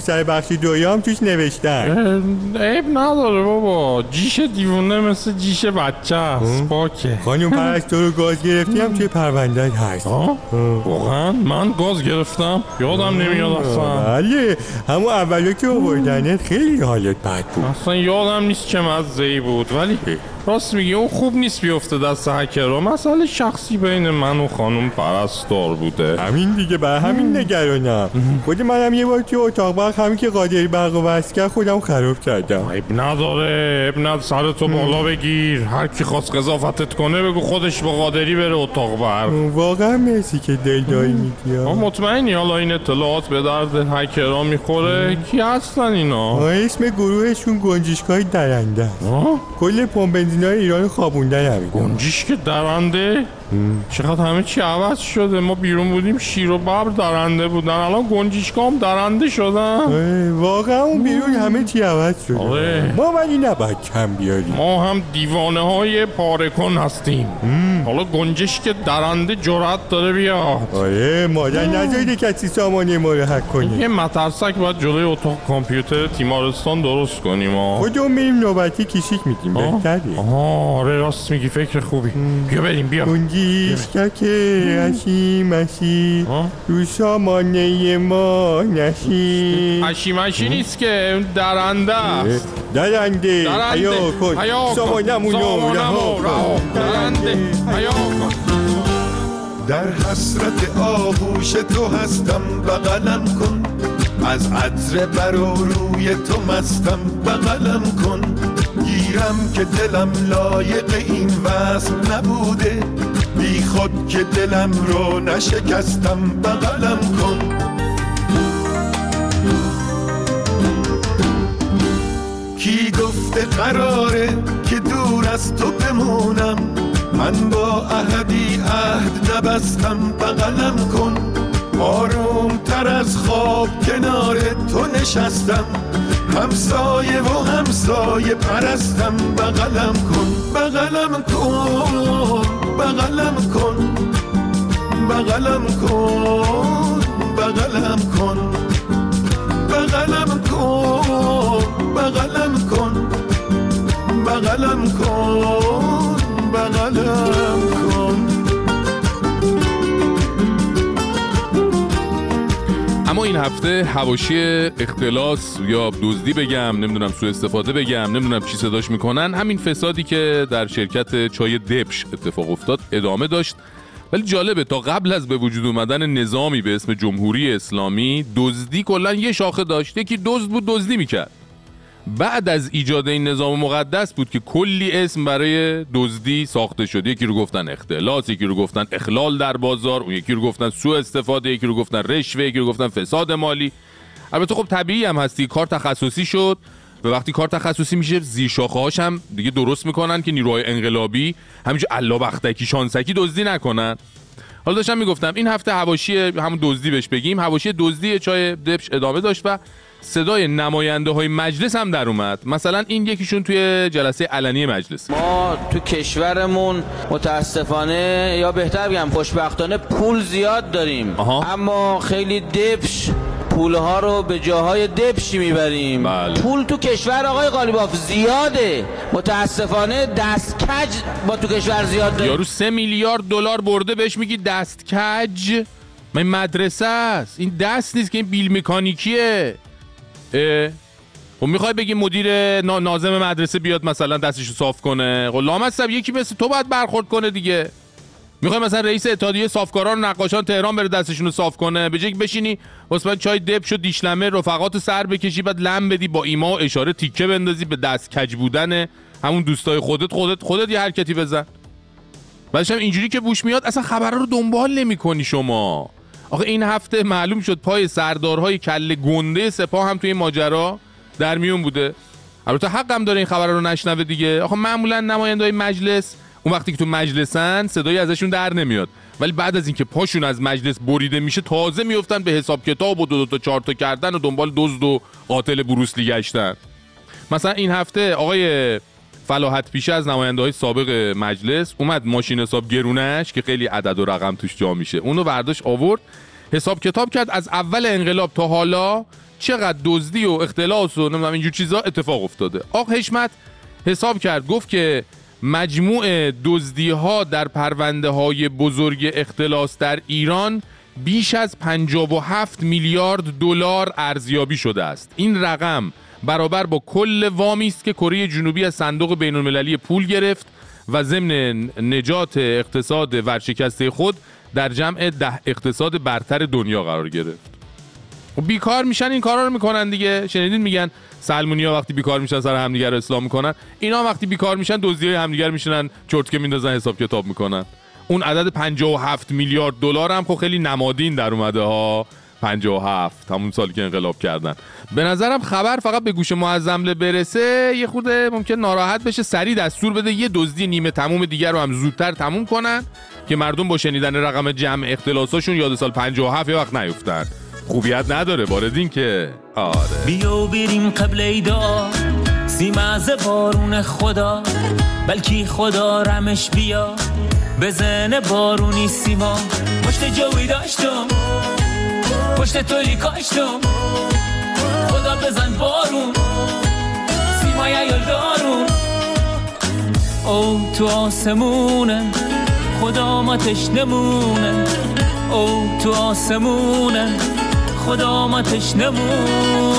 سر بخش دویام توش نوشتن.
عیب نداره بابا. جیش دیوونه مثل جیش بچه است پاکه.
خانم پرستو رو گاز گرفتی هم توی پرونده هست.
واقعا من گاز گرفتم یادم نمیاد اصلا.
بله همون اولا که آوردنت خیلی حالت بد بود.
اصلا یادم نیست چه مزه بود ولی راست میگی اون خوب نیست بیفته دست هکرها مسئله شخصی بین من و خانم پرستار بوده.
همین دیگه بر همین نگرانم. خود منم یه بار توی اتاق برق همین که قادری برق و کرد خودم خراب کردم.
عیب نداره عیب نداره سرتو بالا بگیر. هر کی خواست قضافتت کنه بگو خودش با قادری بره اتاق برق.
واقعا مرسی که دل دایی میگی.
مطمئنی؟ حالا این اطلاعات به درد هکرها می‌خوره؟ کی هستن اینا؟
اسم گروهشون گنجشگاه درنده کل پمپ بنزینای ایران خوابوندن همین
گنجیش که درنده چقدر همه چی عوض شده؟ ما بیرون بودیم شیر و ببر درنده بودن. الان گنجیشگاه هم درنده شدن.
واقعا اون بیرون همه چی عوض شده.
آره.
ما ولی نباید کم بیاریم.
ما هم دیوانه های پارکن هستیم. حالا گنجش که درنده جرأت داره بیاد.
آره مادر نذارید کسی سامانه ما رو حک کنه.
یه مترسک باید جلوی اتاق کامپیوتر تیمارستان درست کنیم ها
خودمون میریم؟ نوبتی کیشیک میدیم. بهتره.
آره راست میگی فکر خوبی. بیا بریم بیا.
گنجیشکک هشی مشی رو سامانه ما نشی
هشی مشی نیست که اون درنده است
درنده حیا کن. سامانمونو
سامانمو
رها
رها
کن
درنده حیا کن
در حسرت آغوش تو هستم بغلم کن از عطر بر و روی تو مستم بغلم کن گیرم که دلم لایق این وصل نبوده بی خود که دلم رو نشکستم بغلم کن. کی گفته قراره که دور از تو بمونم؟ من با اهدی عهد نبستم بغلم کن. آروم تر از خواب کنار تو نشستم. همسایه و همسایه پرستم بغلم کن بغلم کن. بغلم کن بغلم کن بغلم کن بغلم کن بغلم کن بغلم کن بغلم
این هفته هواشی اختلاس یا دزدی بگم نمی‌دونم سوء استفاده بگم نمی‌دونم چی صداش می‌کنن. همین فسادی که در شرکت چای دبش اتفاق افتاد ادامه داشت. ولی جالبه تا قبل از به وجود اومدن نظامی به اسم جمهوری اسلامی دزدی کلا یه شاخه داشت. یکی دزد بود دزدی می‌کرد. بعد از ایجاد این نظام مقدس بود که کلی اسم برای دزدی ساخته شد. یکی رو گفتن اختلاس یکی رو گفتن اخلال در بازار اون یکی رو گفتن سوء استفاده یکی رو گفتن رشوه یکی رو گفتن فساد مالی. البته خب طبیعی هم هستی کار تخصصی شد و وقتی کار تخصصی میشه زیر شاخه هاش هم دیگه درست می‌کنن که نیروهای انقلابی همینجور الا بختکی شانسکی دزدی نکنن. حالا داشتم می‌گفتم این هفته هواشی همون دزدی بهش بگیم. هواشی دزدی چای دبش ادامه داشت و صدای نماینده های مجلس هم در اومد. مثلا این یکیشون توی جلسه علنی مجلس.
ما تو کشورمون متاسفانه یا بهتر بگم خوشبختانه پول زیاد داریم. اما خیلی دبش پولها رو به جاهای دبشی می‌بریم.
بله.
پول تو کشور آقای قالیباف زیاده. متاسفانه دست کج با تو کشور زیاد داریم.
یارو سه میلیارد دلار برده بهش میگی دست کج من مدرسه است. این دست نیست که این بیل مکانیکیه. خب می‌خوای بگی مدیر نا- نازم مدرسه بیاد مثلا دستشو صاف کنه؟ خب لامصب یکی مثل تو باید برخورد کنه دیگه. می‌خوای مثلا رئیس اتحادیه صافکاران نقاشان تهران بره دستشون رو صاف کنه؟ به اینکه بشینی واسه چای دب شد دیشلمه رفقات سر بکشی بعد لم بدی با ایما و اشاره تیکه بندازی به دست کج بودن همون دوستای خودت خودت خودت یه حرکتی بزن. بعدش هم اینجوری که بوش میاد اصلا خبرها رو دنبال نمی کنی شما. آخه این هفته معلوم شد پای سردارهای کله گنده سپاه هم توی ماجرا در میون بوده. البته حقم داره این خبر رو نشنوه دیگه. آخه معمولا نماینده مجلس اون وقتی که تو مجلسن صدایی ازشون در نمیاد. ولی بعد از اینکه پاشون از مجلس بریده میشه تازه میفتن به حساب کتاب و دو, دو تا چهار تا کردن و دنبال دزد و قاتل بروسلی گشتن. مثلا این هفته آقای فلاحت پیشه از نماینده های سابق مجلس اومد ماشین حساب گرونش که خیلی عدد و رقم توش جا میشه. اونو برداشت آورد حساب کتاب کرد از اول انقلاب تا حالا چقدر دزدی و اختلاس و نمی‌دونم اینجور چیزا اتفاق افتاده. آق حشمت حساب کرد گفت که مجموع دزدی ها در پرونده های بزرگ اختلاس در ایران بیش از 57 میلیارد دلار ارزیابی شده است. این رقم برابر با کل وامی است که کره جنوبی از صندوق بین المللی پول گرفت و ضمن نجات اقتصاد ورشکسته خود در جمع ده اقتصاد برتر دنیا قرار گرفت. خب بیکار میشن این کارا رو می‌کنن دیگه. شنیدین میگن سلمونیا وقتی بیکار میشن سر همدیگه رو اصلاح می‌کنن. اینا وقتی بیکار میشن دزدی های همدیگه رو میشنن چرتکه میندازن حساب کتاب می‌کنن. اون عدد 57 میلیارد دلار هم خب خیلی نمادین در اومده ها. 57 همون سالی که انقلاب کردن. به نظرم خبر فقط به گوش معظمله برسه یه خورده ممکن ناراحت بشه. سریع دستور بده یه دزدی نیمه تموم دیگر رو هم زودتر تموم کنن که مردم با شنیدن رقم جمع اختلاساشون یاد سال 57 یه وقت نیفتن. خوبیت نداره باردین که آره.
بیا بریم قبل ایدا. سیمز بارون خدا بلکی خدا رمش بیا. بزنه بارونی سیما. پشت جوی داشتم. پشت تولی کاشتم. خدا بزن بارون. سیمای یال دارون. او تو آسمونه. خدا ما تشنمونه او تو آسمونه. خدا ما تشنمونه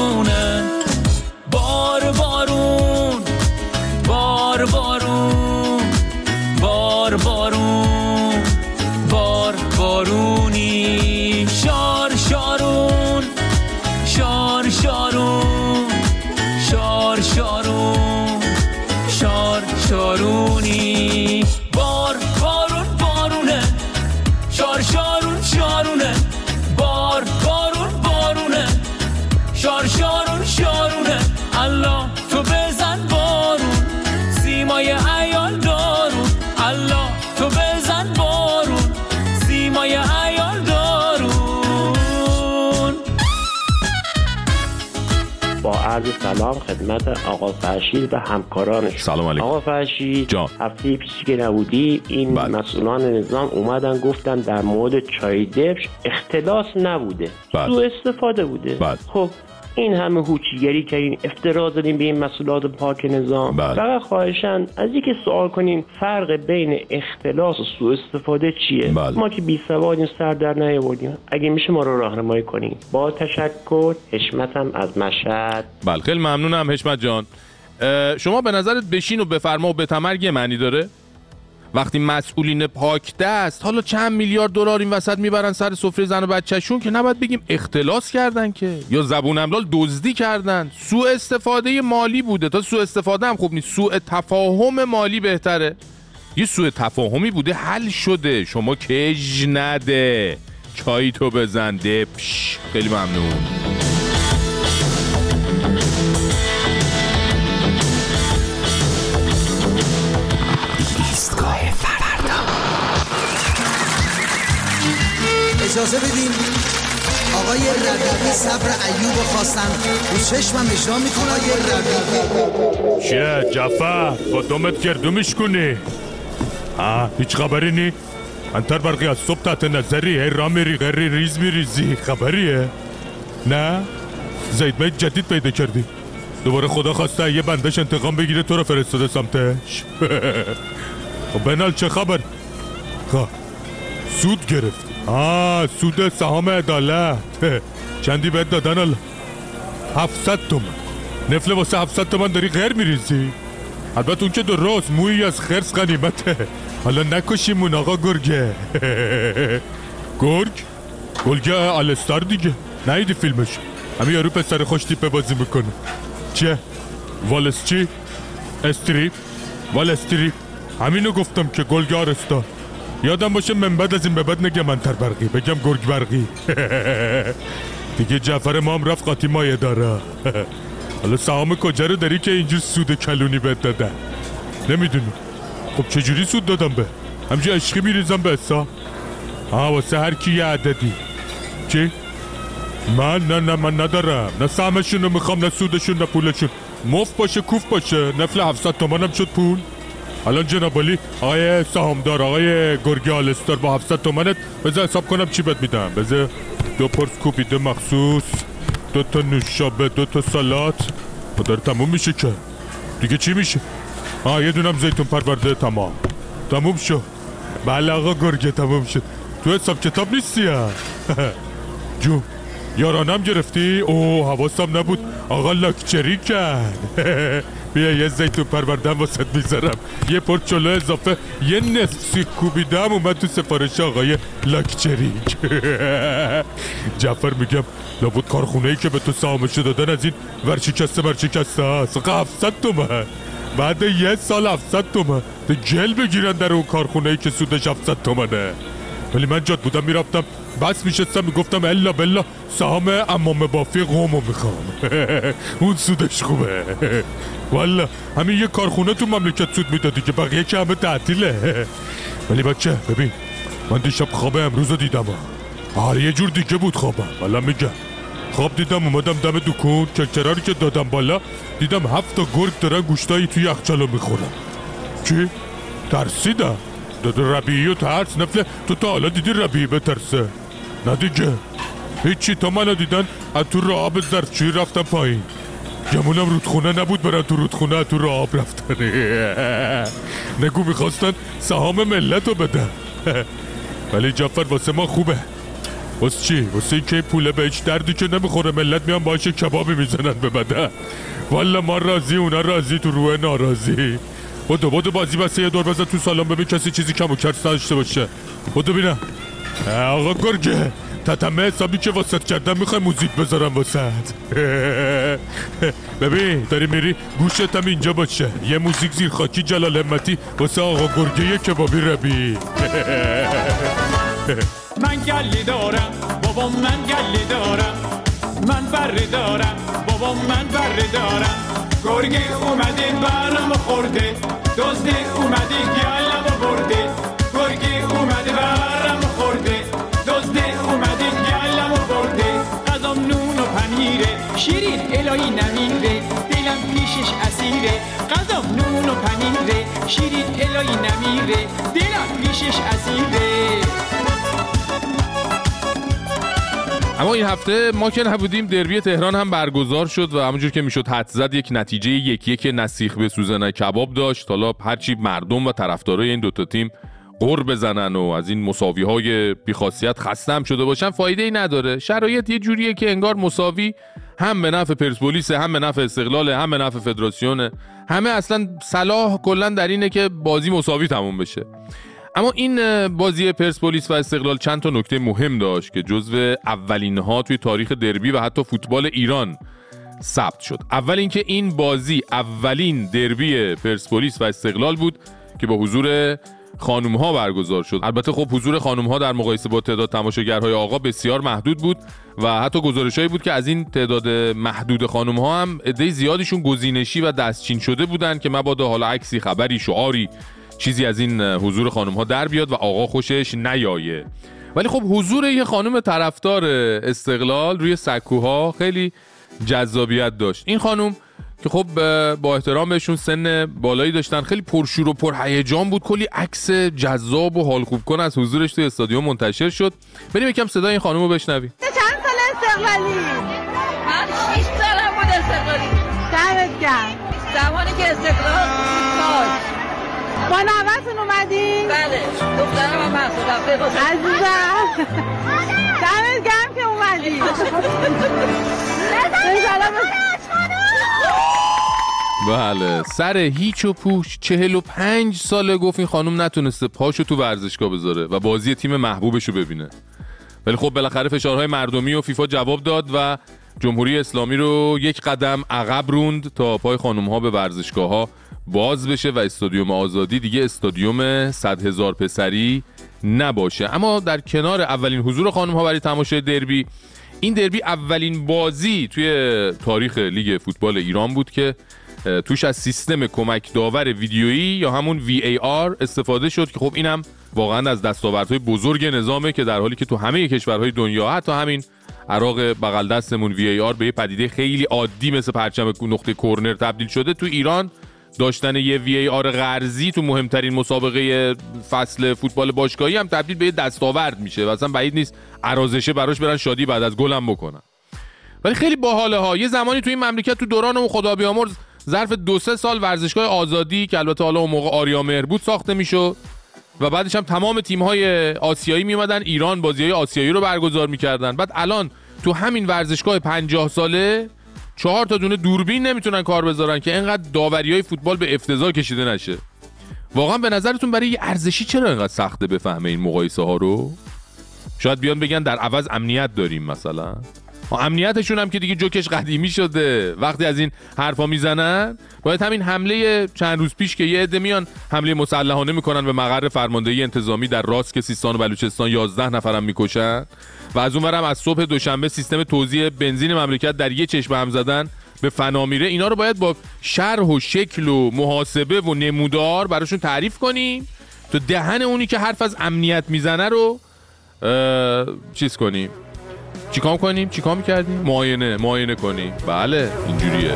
عرض سلام خدمت آقا فرشید و همکارانش
سلام علیکم
آقا فرشید
جان.
هفته پیشی که نبودی این مسئولان نظام اومدن گفتن در مورد چای دبش اختلاس نبوده
بله.
سو استفاده بوده
بله.
خب این همه هوچیگری که این افترا زدیم به این مسئولات پاک نظام.
بله.
فقط خواهشن از اینکه سوال کنیم فرق بین اختلاس و سو استفاده چیه؟
بله.
ما که بی سوادیم سر در نیاوردیم. اگه میشه ما رو راهنمایی کنیم با تشکر حشمتم از مشهد.
بله خیلی ممنونم حشمت جان. شما به نظرت بشین و بفرما و بتمرگ یه معنی داره؟ وقتی مسئولین پاک دست حالا چند میلیارد دلار این وسط می‌برن سر سفره زن و بچهشون که نباید بگیم اختلاس کردن که. یا زبون املال دزدی کردن. سوء استفاده مالی بوده. تا سوء استفاده هم خوب نیست. سوء تفاهم مالی بهتره. یه سوء تفاهمی بوده حل شده. شما کج نده. چای تو بزن دپش. خیلی ممنون.
اجازه بدین؟ آقای ربیعی صبر ایوب خواستن. رو چشمم اجرا می‌کنه آقای ربیعی
چیه جعفر؟ با دومت گردو میشکنی ها هیچ خبری نی؟ انتر برقی از صبح تحت نظری هی را میری غری ریز میریزی. خبریه؟ نه؟ زیدمه جدید پیدا کردی. دوباره خدا خواسته یه بندش انتقام بگیره تو رو فرستاده سمتش. خب بنال چه خبر؟ خب سود گرفت آه سود سهام عدالت. چندی بهت دادن الان 700 تومن نفل واسه 700 تومن داری غیر میریزی؟ البته اون که درست مویی از خرس غنیمته حالا نکشیمون آقا گرگه. گرگ؟ گرگه آلستار دیگه. نیدی فیلمش. همین یارو پسر خوش تیپه بازی می‌کنه. چه؟ والس چی استریپ وال استریپ همینو گفتم که گلگه آرستار یادم باشه من بعد از این به بعد نگم منتر برقی بگم گرگ برقی. دیگه جعفر ما هم رفت قاطی مایه داره. حالا سهام کجا رو داری که اینجور سود کلونی بهت دادن؟ نمی‌دونی. خب چجوری سود دادم به؟ همجور عشقی میریزم به حساب. آه واسه هر کی یه عددی. چی؟ من؟ نه نه من ندارم. نه سهمشون رو می‌خوام نه سودشون نه پولشون. مفت باشه کوف باشه. نفل 700 تومنم شد پول. الان جناب علی آقای سهامدار آقای گرگی آلستار با 700 تومنت بذار حساب کنم چی بهت میدم. بذار دو پرس کوبیده مخصوص دو تا نوشابه دو تا سالات داره تموم میشه که. دیگه چی میشه؟ آه یه دونم زیتون پرورده تمام. تموم شد. بله آقا گرگه تموم شد. تو حساب کتاب نیستی؟ ها جو یارانم گرفتی؟ اوه حواسم نبود. آقا لاکچری کرد. بیا یه زیتون پروردن واسه می‌ذارم. یه پر چلو اضافه یه نصف سیخ کوبیدم اومد تو سفارش آقای لاکچریک. جعفر میگم لابد کارخونه ای که به تو سهامشو دادن از این ورشکسته ورشکسته هست. آقا 700 تومن. بعد یه سال 700 تومن. گل بگیرن در اون کارخونه ای که سودش 700 تومنه. ولی من جاد بودم می‌رفتم. بس میشستم می‌گفتم الا بلا سهام امام بافی قومو می‌خوام. اون سودش خوبه. والا همین یه کارخونه تو مملکت سود می‌دادی که بقیه که همه تعطیله. ولی بچه ببین من دیشب خواب امروز رو دیدم. آره یه جور دیگه بود خوابم. والا میگم. خواب دیدم اومدم دم دکون چکچراری که دادم بالا دیدم هفت تا گرگ دارن گوشتایی توی یخچالو می‌خورن. چی؟ ترسیدم. و ترس نفله. تو تا حالا دیدی ربیعی بترسه. نه دیگه. هیچی. تا منو دیدن از تو راه آب زرچوی رفتم پایین. گمونم رودخونه نبود برن تو رودخونه تو راه آب رفتن. نگو می‌خواستن سهام ملت رو بدن. ولی جعفر واسه ما خوبه. واسه چی؟ واسه که پوله به دردی که نمی‌خوره ملت میان باشه کبابی می‌زنن به بدن. والا ما راضی اونا راضی تو روح ناراضی. بودو بودو بازی بسته یه دور بزن تو سالن ببین کسی چیزی کم و کرس نداشته باشه. بودو بینم آقا گرگه. تتمه حسابی که واسط کردم می‌خوای موزیک بذارم واسط ببین داری میری گوشت هم اینجا باشه. یه موزیک زیر خاکی جلال همتی واسه آقا گرگه کبابی ربی.
من گلی دارم بابا من گلی دارم. من بره دارم بابا من بره دارم. گرگی اومده برم خورده. دزدی اومده گلم برده. گرگی اومده برم خورده. دزدی اومده گلم برده. غذام نون و پنیره شیرین الهی نمیره. دلم پیشش اسیره. غذام نون و پنیره شیرین الهی نمیره. دلم پیشش اسیره.
اما این هفته ما که نبودیم دربی تهران هم برگزار شد و همونجور که می‌شد حد زد یک نتیجه یک یک نسیخ به سوزن کباب داشت. حالا هرچی مردم و طرفدارای این دوتا تیم قر بزنن و از این مساوی های بیخاصیت خسته هم شده باشن فایده ای نداره. شرایط یه جوریه که انگار مساوی هم به نفع پرسپولیس هم به نفع استقلال هم به نفع فدراسیون. همه اصلا صلاح کلا در اینه که بازی مساوی تموم بشه. اما این بازی پرسپولیس و استقلال چند تا نکته مهم داشت که جزو اولین ها توی تاریخ دربی و حتی فوتبال ایران ثبت شد. اول اینکه این بازی اولین دربی پرسپولیس و استقلال بود که با حضور خانوم ها برگزار شد. البته خب حضور خانوم ها در مقایسه با تعداد تماشاگرهای آقا بسیار محدود بود و حتی گزارشهایی بود که از این تعداد محدود خانوم ها هم عده زیادیشون گزینشی و دستچین شده بودند که مبادا حالا عکسی خبری شعاری چیزی از این حضور خانم ها در بیاد و آقا خوشش نیایه. ولی خب حضور یه خانم طرفدار استقلال روی سکوها خیلی جذابیت داشت. این خانم که خب با احترام بهشون سن بالایی داشتن خیلی پرشور و پرهیجان بود کلی عکس جذاب و حال خوب کن از حضورش توی استادیوم منتشر شد. بریم یکم صدای این خانم رو بشنویم
چند سال استقلالی؟
من 6 سالم بود استقلالی.
دمت گرم.
زمانی که استقلال
با نوتون اومدی؟
بله. دخترم هم محصول
عزیزم. دمت گرم که اومدی
بله. سر هیچ و پوش چهل و پنج ساله گفت این خانم نتونسته پاشو تو ورزشگاه بذاره و بازی تیم محبوبشو ببینه. ولی خب بالاخره فشارهای مردمی و فیفا جواب داد و جمهوری اسلامی رو یک قدم عقب روند تا پای خانم ها به ورزشگاه ها باز بشه و استادیوم آزادی دیگه استادیوم صد هزار پسری نباشه. اما در کنار اولین حضور خانم ها برای تماشای دربی این دربی اولین بازی توی تاریخ لیگ فوتبال ایران بود که توش از سیستم کمک داور ویدیویی یا همون VAR استفاده شد که خب اینم واقعا از دستاوردهای بزرگ نظامه که در حالی که تو همه کشورهای دنیا حتی همین عراق بغل دستمون VAR به یه پدیده خیلی عادی مثل پرچم نقطه کرنر تبدیل شده تو ایران داشتن یه وی آر غرزی تو مهمترین مسابقه فصل فوتبال باشگاهی هم تبدیل به یه دستاورد میشه و اصلا بعید نیست عرازشه براش برن شادی بعد از گلم بکنن. ولی خیلی باحاله ها یه زمانی تو این مملکت تو دوران اون خدا بیامرز ظرف دو سه سال ورزشگاه آزادی که البته حالا اون موقع آریا بود ساخته می‌شد و بعدش هم تمام تیم های آسیایی میومدن ایران بازی های آسیایی رو برگزار می‌کردن. بعد الان تو همین ورزشگاه 50 ساله چهار تا دونه دوربین نمی‌تونن کار بذارن که اینقدر داوری های فوتبال به افتضاح کشیده نشه. واقعا به نظرتون برای یه ارزشی چرا اینقدر سخته بفهمه این مقایسه ها رو؟ شاید بیان بگن در عوض امنیت داریم مثلا. امنیتشون هم که دیگه جوکش قدیمی شده. وقتی از این حرفا می‌زنن باید همین حمله چند روز پیش که یه عده میان حمله مسلحانه می‌کنن به مقر فرماندهی انتظامی در راست که سیستان و بلوچستان. 11 نفرم می‌کشن و از اون از صبح دوشنبه سیستم توزیع بنزین مملکت در یه چشم هم زدن به فنا میره اینا رو باید با شرح و شکل و محاسبه و نمودار براشون تعریف کنیم تو دهن اونی که حرف از امنیت می‌زنه رو چیز کنیم. چیکار کنیم؟ چیکار می‌کردیم؟ معاینه معاینه کنیم بله اینجوریه.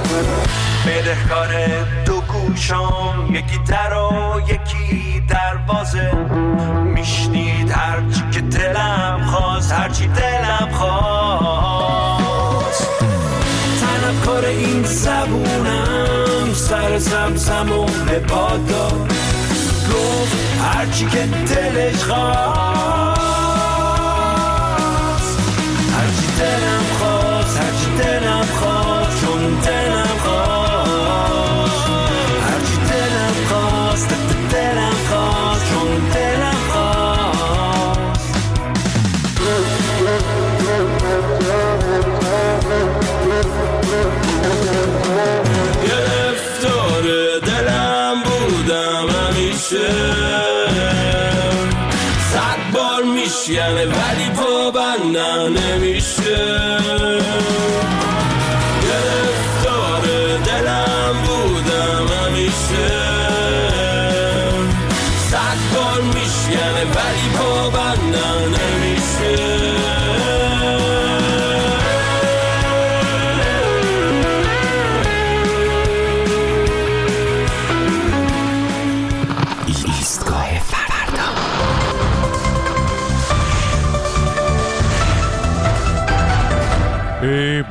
بدهکار دو گوشام یکی در و یکی دروازه. میشنید هرچی که دلم خواست هرچی دلم خواست. کار این زبونم سر زمزم و بادار گفت هرچی که دلش خواست. دلم خواست. هرچی دلم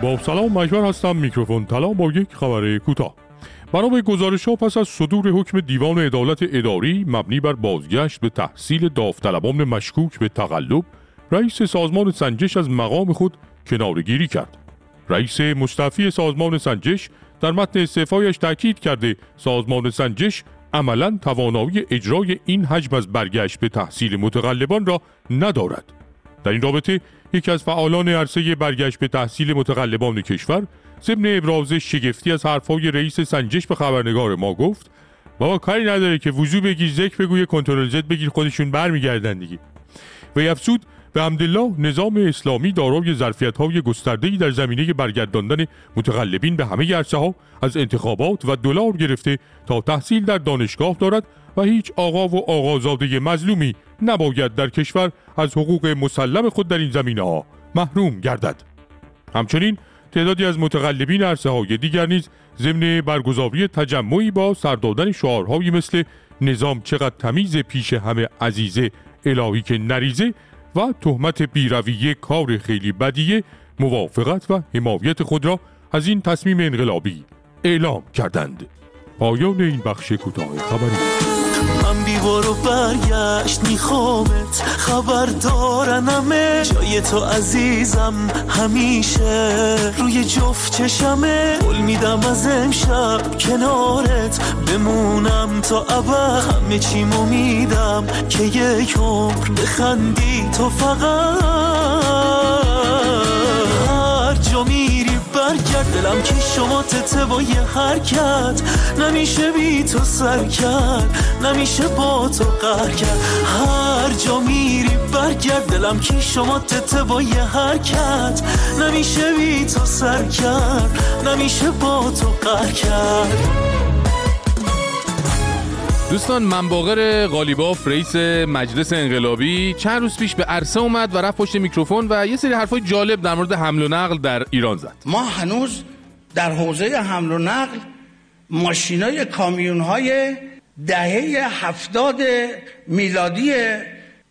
با سلام مجبر هستم میکروفون طلا با یک خبر کوتاه. بنا به گزارش ها پس از صدور حکم دیوان عدالت اداری مبنی بر بازگشت به تحصیل داوطلبان مشکوک به تقلب رئیس سازمان سنجش از مقام خود کنارگیری کرد. رئیس مستعفی سازمان سنجش در متن استعفایش تاکید کرده سازمان سنجش عملا توانایی اجرای این حجم از برگشت به تحصیل متقلبان را ندارد. در این رابطه یکی از فعالان عرصه برگشت به تحصیل متقلبان کشور ضمن ابراز شگفتی از حرفهای رئیس سنجش به خبرنگار ما گفت بابا کاری نداره که وضو بگیر ذکر بگوی کنترل زد بگیر خودشون برمیگردن دیگه. و افزود به حمدالله نظام اسلامی دارای ظرفیت های گسترده‌ای در زمینه برگرداندن متقلبین به همه عرصه ها از انتخابات و دلار گرفته تا تحصیل در دانشگاه دارد و هیچ آقا و آقازاده مظلومی نباید در کشور از حقوق مسلم خود در این زمینه ها محروم گردد. همچنین تعدادی از متقلبین عرصه های دیگر نیز ضمن برگزاری تجمعی با سردادن شعارهایی مثل نظام چقدر تمیز پیش همه عزیزه الهی که نریزه و تهمت بیرویه کار خیلی بدیه موافقت و حمایت خود را از این تصمیم انقلابی اعلام کردند. پایان این بخش کوتاه خبری.
من بیوار و برگشت میخوامت خبر دارنمه. جای تو عزیزم همیشه. روی جفت چشمه. قول میدم از امشب کنارت بمونم تا ابد. همه چیمو میدم که یک عمر بخندی تو فقط. دلم که شما تته با یه حرکت نمیشه بی تو سر کرد نمیشه با تو قهر کرد. هر جا میری برگرد دلم که شما تته با یه حرکت نمیشه بی تو سر کرد نمیشه با تو قهر کرد.
دوستان منباغر قالیباف رئیس مجلس انقلابی. چند روز پیش به عرصه اومد و رفت پشت میکروفون و یه سری حرفای جالب در مورد حمل و نقل در ایران زد.
ما هنوز در حوزه حمل و نقل ماشینای کامیون های دهه هفتاد میلادی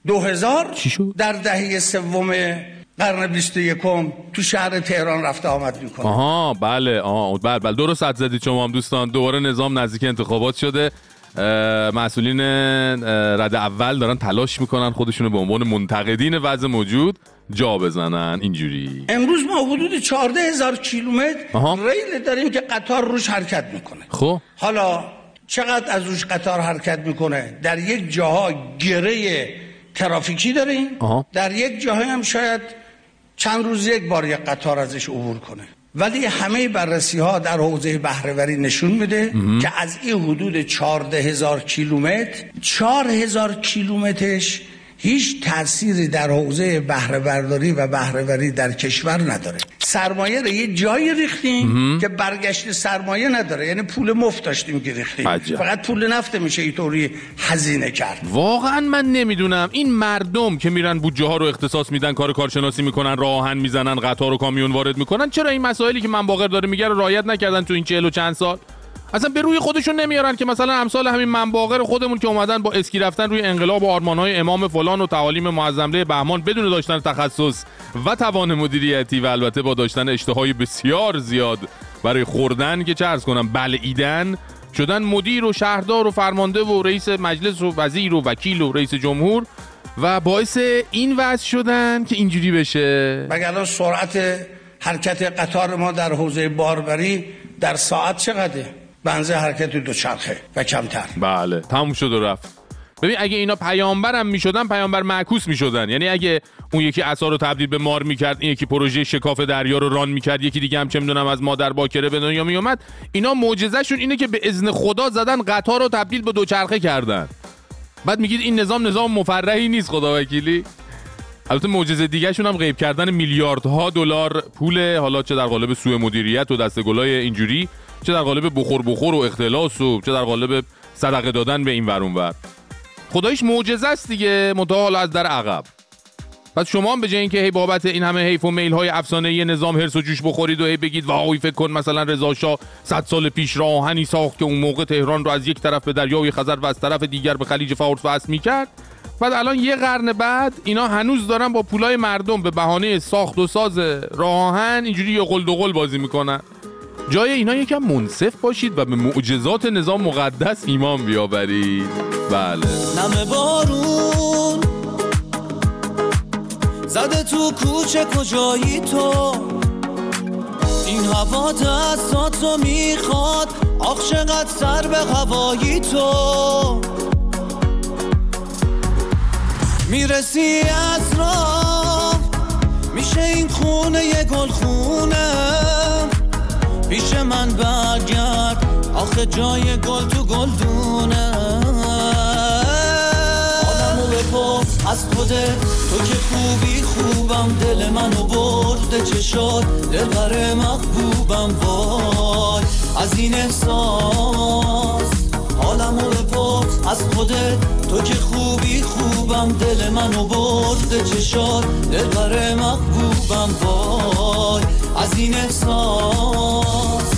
2000 در دهه سوم قرن 21 تو شهر تهران رفته آمد می‌کنه
آها بله آها بله بله درست حد زدید شما هم دوستان. دوباره نظام نزدیک انتخابات شده. مسئولین رد اول دارن تلاش می‌کنن خودشونو به عنوان منتقدین وضع موجود جا بزنن. اینجوری.
امروز ما حدود 14 هزار کیلومتر. ریل داریم که قطار روش حرکت می‌کنه.
خب.
حالا چقدر از روش قطار حرکت می‌کنه؟ در یک جاها گره ترافیکی داریم.
آها.
در یک جاهای هم شاید چند روز یک بار یک قطار ازش عبور کنه. ولی همه بررسی ها در حوزه بهرهوری نشون میده. که از این حدود 14 هزار کیلومتر 4 هزار کیلومترش هیچ تأثیری در حوزه بهره برداری و بهرهوری در کشور نداره. سرمایه رو یه جایی ریختیم. که برگشت سرمایه نداره. یعنی پول مفت داشتیم که ریختیم.
عجب.
فقط پول نفت میشه اینطوری هزینه کرد.
واقعا من نمی‌دونم. این مردم که میرن بودجه ها رو اختصاص میدن کار کارشناسی می‌کنن راه آهن می‌زنن قطار و کامیون وارد می‌کنن چرا این مسائلی که من باقر داره میگه رو رعایت نکردن تو این چهل و چند سال؟ اصلا به روی خودشون نمیارن که مثلا امثال همین منباقر خودمون که اومدن با اسکی رفتن روی انقلاب و آرمانهای امام فلان و تعالیم معظمله بهمان بدون داشتن تخصص و توان مدیریتی و البته با داشتن اشتهای بسیار زیاد برای خوردن که چه کنم بلعیدن شدن مدیر و شهردار و فرمانده و رئیس مجلس و وزیر و وکیل و رئیس جمهور و باعث این وضع شدن که اینجوری بشه.
مگر الان سرعت حرکت قطار ما در حوزه باربری در ساعت چقدره؟ بنزه حرکت دوچرخه و کمتر.
بله تموم شد و رفت. ببین اگه اینا پیامبرم می‌شدن پیامبر معکوس می‌شدن. یعنی اگه اون یکی عصا رو تبدیل به مار می‌کرد این یکی پروژه شکاف دریا رو ران می‌کرد یکی دیگه هم چه می‌دونم از مادر باکره به دنیا میومد اینا معجزهشون اینه که به اذن خدا زدن قطار رو تبدیل به دوچرخه کردن. بعد میگید این نظام نظام مفرحی نیست خدا وکیلی. البته معجزه دیگهشون هم غیب کردن میلیاردها دلار پول حالا چه در قالب سوء مدیریت و دست گلای اینجوری. چه در قالب بخور بخور و اختلاس و چه در قالب صدقه دادن به این ور اون ور. خداییش معجزه است دیگه منتها از در عقب. پس شما هم به جای اینکه هی بابت این همه حیف و میل های افسانه ای نظام هرس و جوش بخورید و هی بگید وای فکر کن مثلا رضا شاه 100 سال پیش راه آهنی ساخت که اون موقع تهران رو از یک طرف به دریای خزر و از طرف دیگر به خلیج فارس وصل می‌کرد. بعد الان یه قرن بعد اینا هنوز دارن با پولای مردم به بهانه ساخت و ساز راه آهن اینجوری یه قل دو قل بازی می‌کنن. جای اینا یکم منصف باشید و به معجزات نظام مقدس ایمان بیاورید. بله.
نم بارون. زده تو کوچه کجایی تو؟ این هوا دستاتو می‌خواد. آخ چقدر سر به هوایی تو؟ می‌رسی از میشه این خونه یه گل خونه من برگرد. آخه جای گل تو گلدونه. آدمو بپرس از خودت تو که خوبی خوبم دل منو برده چشات دلبر محبوبم وای. از این احساس. حالمو بپرس از خودت تو که خوبی خوبم دل منو برده چشات دلبر محبوبم وای. از این احساس.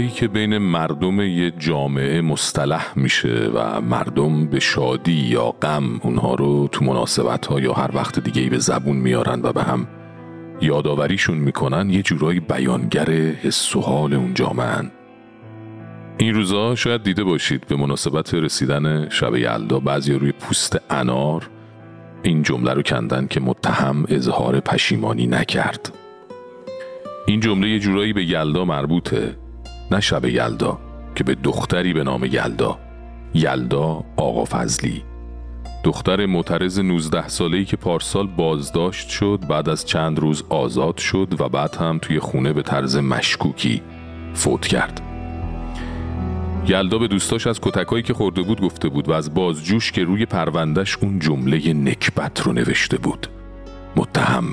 جمله هایی که بین مردم یه جامعه مصطلح میشه و مردم به شادی یا غم اونها رو تو مناسبت ها یا هر وقت دیگه به زبون میارن و به هم یادآوریشون می‌کنن یه جورایی بیانگر حس و حال اون جامعه این روزا شاید دیده باشید به مناسبت رسیدن شب یلدا بعضی روی پوست انار این جمله رو کندن که متهم اظهار پشیمانی نکرد. این جمله یه جورایی به یلدا مربوطه. نه شب یلدا که به دختری به نام یلدا. یلدا آقا فضلی. دختر معترض 19 ساله‌ای که پارسال بازداشت شد بعد از چند روز آزاد شد و بعد هم توی خونه به طرز مشکوکی فوت کرد. یلدا به دوستاش از کتکایی که خورده بود گفته بود و از بازجوش که روی پروندهش اون جمله نکبت رو نوشته بود. متهم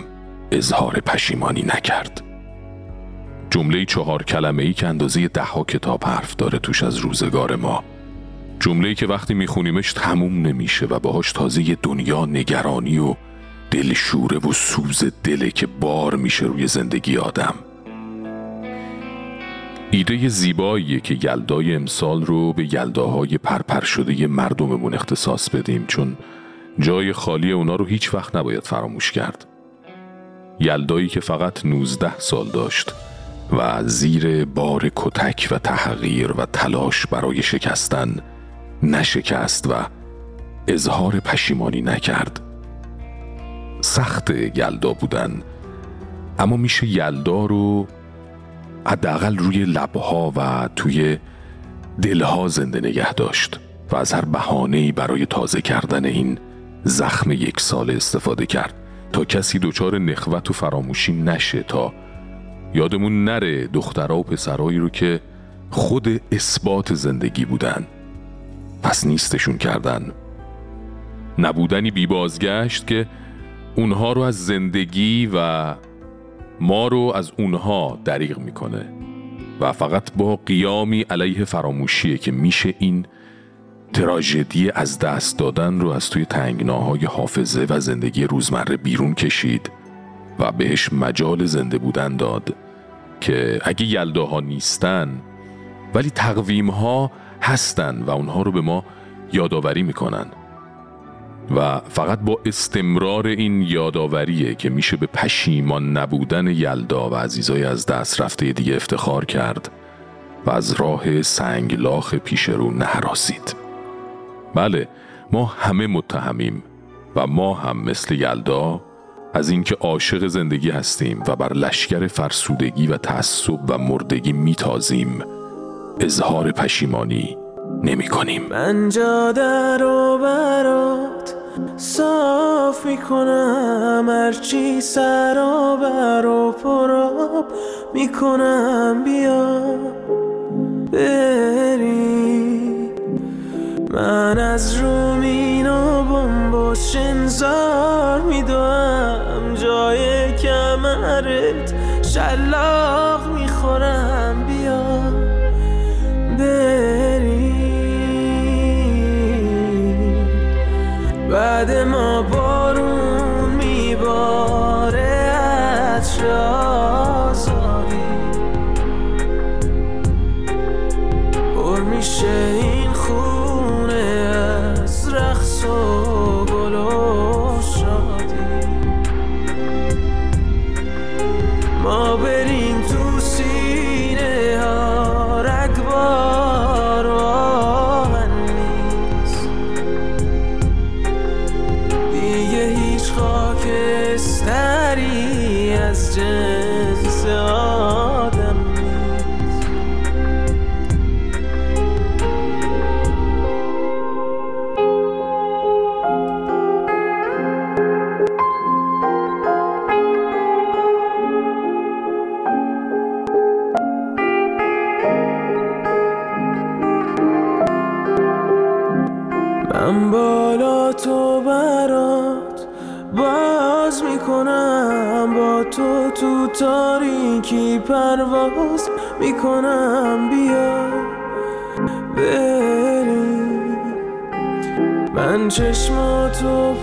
اظهار پشیمانی نکرد. جمله چهار کلمه ای که اندازه ده ها کتاب حرف داره توش از روزگار ما. جمله که وقتی میخونیمش تموم نمیشه و باهاش تازه دنیا نگرانی و دلشوره و سوز دله که بار میشه روی زندگی آدم. ایده زیباییه که یلدای امسال رو به یلداهای پرپر شده مردممون اختصاص بدیم چون جای خالی اونا رو هیچ وقت نباید فراموش کرد. یلدایی که فقط 19 سال داشت. و زیر بار کتک و تحقیر و تلاش برای شکستن نشکست و اظهار پشیمانی نکرد. سخت یلدا بودن اما میشه یلدا رو حداقل روی لبها و توی دلها زنده نگه داشت و از هر بهانه‌ای برای تازه کردن این زخم یک سال استفاده کرد تا کسی دچار نخوت و فراموشی نشه تا یادمون نره دخترها و پسرایی رو که خود اثبات زندگی بودن. پس نیستشون کردن. نبودنی بی بازگشت که اونها رو از زندگی و ما رو از اونها دریغ می‌کنه. و فقط با قیامی علیه فراموشیه که میشه این تراژدی از دست دادن رو از توی تنگناهای حافظه و زندگی روزمره بیرون کشید. و بهش مجال زنده بودن داد که اگه یلداها نیستن ولی تقویم ها هستن و اونها رو به ما یادآوری می‌کنن. و فقط با استمرار این یادآوریه که میشه به پشیمان نبودن یلدا و عزیزای از دست رفته دیگه افتخار کرد و از راه سنگلاخ پیش رو نهراسید بله ما همه متهمیم و ما هم مثل یلدا از اینکه عاشق زندگی هستیم و بر لشکر فرسودگی و تعصب و مردگی میتازیم اظهار پشیمانی نمی کنیم
من جاده رو برات صاف می‌کنم هرچی سرابر و پراب می‌کنم. بیا بری من از رومین و بمبوس شنزار میدوم. جای کمرت شلاق می‌خورم. بیا بری بعد ما بارون question. می‌کنم بیا. بری من چشماتو